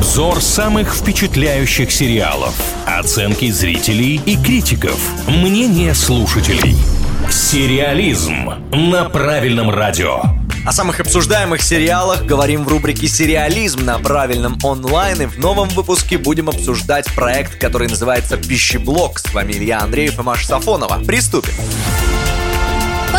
Обзор самых впечатляющих сериалов. Оценки зрителей и критиков. Мнение слушателей. Сериализм на правильном радио. О самых обсуждаемых сериалах говорим в рубрике «Сериализм» на правильном онлайн. И в новом выпуске будем обсуждать проект, который называется «Пищеблок». С вами Илья Андреев и Маша Сафонова. Приступим.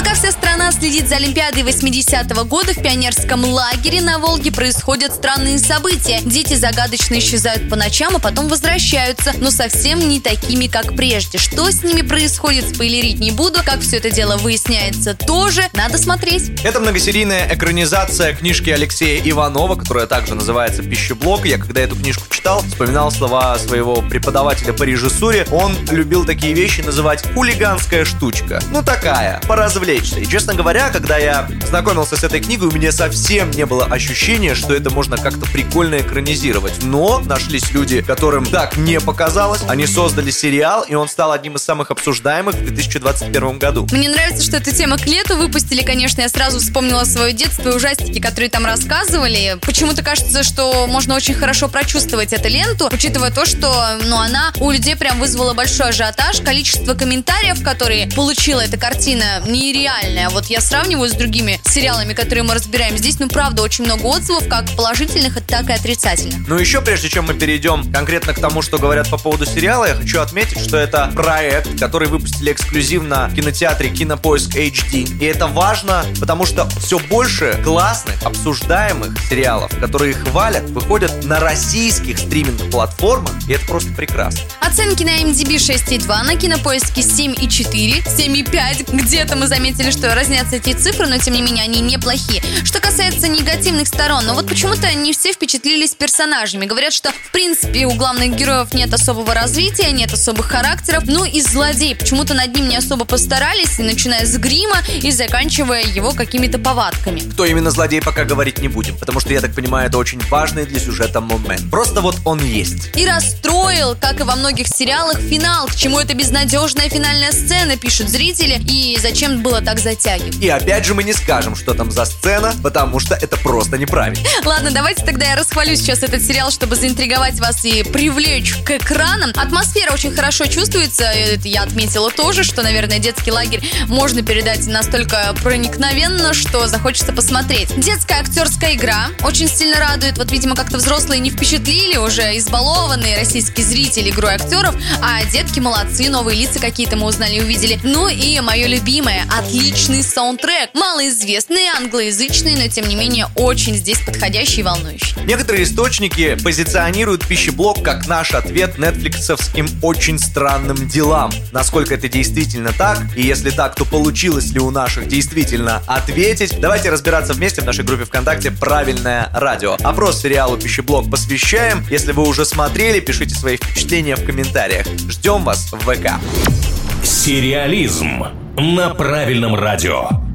Пока вся страна следит за Олимпиадой 80-го года, в пионерском лагере на Волге происходят странные события. Дети загадочно исчезают по ночам, а потом возвращаются, но совсем не такими, как прежде. Что с ними происходит, спойлерить не буду. Как все это дело выясняется, тоже надо смотреть. Это многосерийная экранизация книжки Алексея Иванова, которая также называется «Пищеблок». Я когда эту книжку читал, вспоминал слова своего преподавателя по режиссуре. Он любил такие вещи называть «хулиганская штучка». Ну такая, поразвлечься развлечься. И, честно говоря, когда я знакомился с этой книгой, у меня совсем не было ощущения, что это можно как-то прикольно экранизировать. Но нашлись люди, которым так не показалось. Они создали сериал, и он стал одним из самых обсуждаемых в 2021 году. Мне нравится, что эта тема к лету выпустили, конечно. Я сразу вспомнила свое детство и ужастики, которые там рассказывали. Почему-то кажется, что можно очень хорошо прочувствовать эту ленту, учитывая то, что ну, она у людей прям вызвала большой ажиотаж. Количество комментариев, которые получила эта картина, не нереальная. Вот я сравниваю с другими сериалами, которые мы разбираем. Здесь, ну, правда, очень много отзывов, как положительных, так и отрицательных. Ну, еще прежде чем мы перейдем конкретно к тому, что говорят по поводу сериала, я хочу отметить, что это проект, который выпустили эксклюзивно в кинотеатре Кинопоиск HD. И это важно, потому что все больше классных, обсуждаемых сериалов, которые хвалят, выходят на российских стриминг-платформах, и это просто прекрасно. Оценки на MDB 6,2, на Кинопоиске 7,4, 7,5. Где-то мы заметили заметили, что разнятся эти цифры, но тем не менее они неплохие. Касается негативных сторон, ну вот почему-то не все впечатлились персонажами. Говорят, что в принципе у главных героев нет особого развития, нет особых характеров. Ну и злодей почему-то над ним не особо постарались, начиная с грима и заканчивая его какими-то повадками. Кто именно злодей, пока говорить не будем, потому что, я так понимаю, это очень важный для сюжета момент. Просто вот он есть. И расстроил, как и во многих сериалах, финал. К чему это безнадежная финальная сцена, пишут зрители. И зачем было так затягивать. И опять же мы не скажем, что там за сцена, потому что это просто неправильно. Ладно, давайте тогда я расхвалю сейчас этот сериал, чтобы заинтриговать вас и привлечь к экранам. Атмосфера очень хорошо чувствуется. Это я отметила тоже, что, наверное, детский лагерь можно передать настолько проникновенно, что захочется посмотреть. Детская актерская игра очень сильно радует. Вот, видимо, как-то взрослые не впечатлили уже избалованные российские зрители игрой актеров, а детки молодцы, новые лица какие-то мы узнали и увидели. Ну и мое любимое отличный саундтрек. Малоизвестный, англоязычный, но тем не менее очень здесь подходящий и волнующий. Некоторые источники позиционируют пищеблок как наш ответ нетфликсовским очень странным делам. Насколько это действительно так, и если так, то получилось ли у наших действительно ответить? Давайте разбираться вместе в нашей группе ВКонтакте «Правильное радио». Опрос сериалу «Пищеблок» посвящаем. Если вы уже смотрели, пишите свои впечатления в комментариях. Ждем вас в ВК. Сериализм на правильном радио.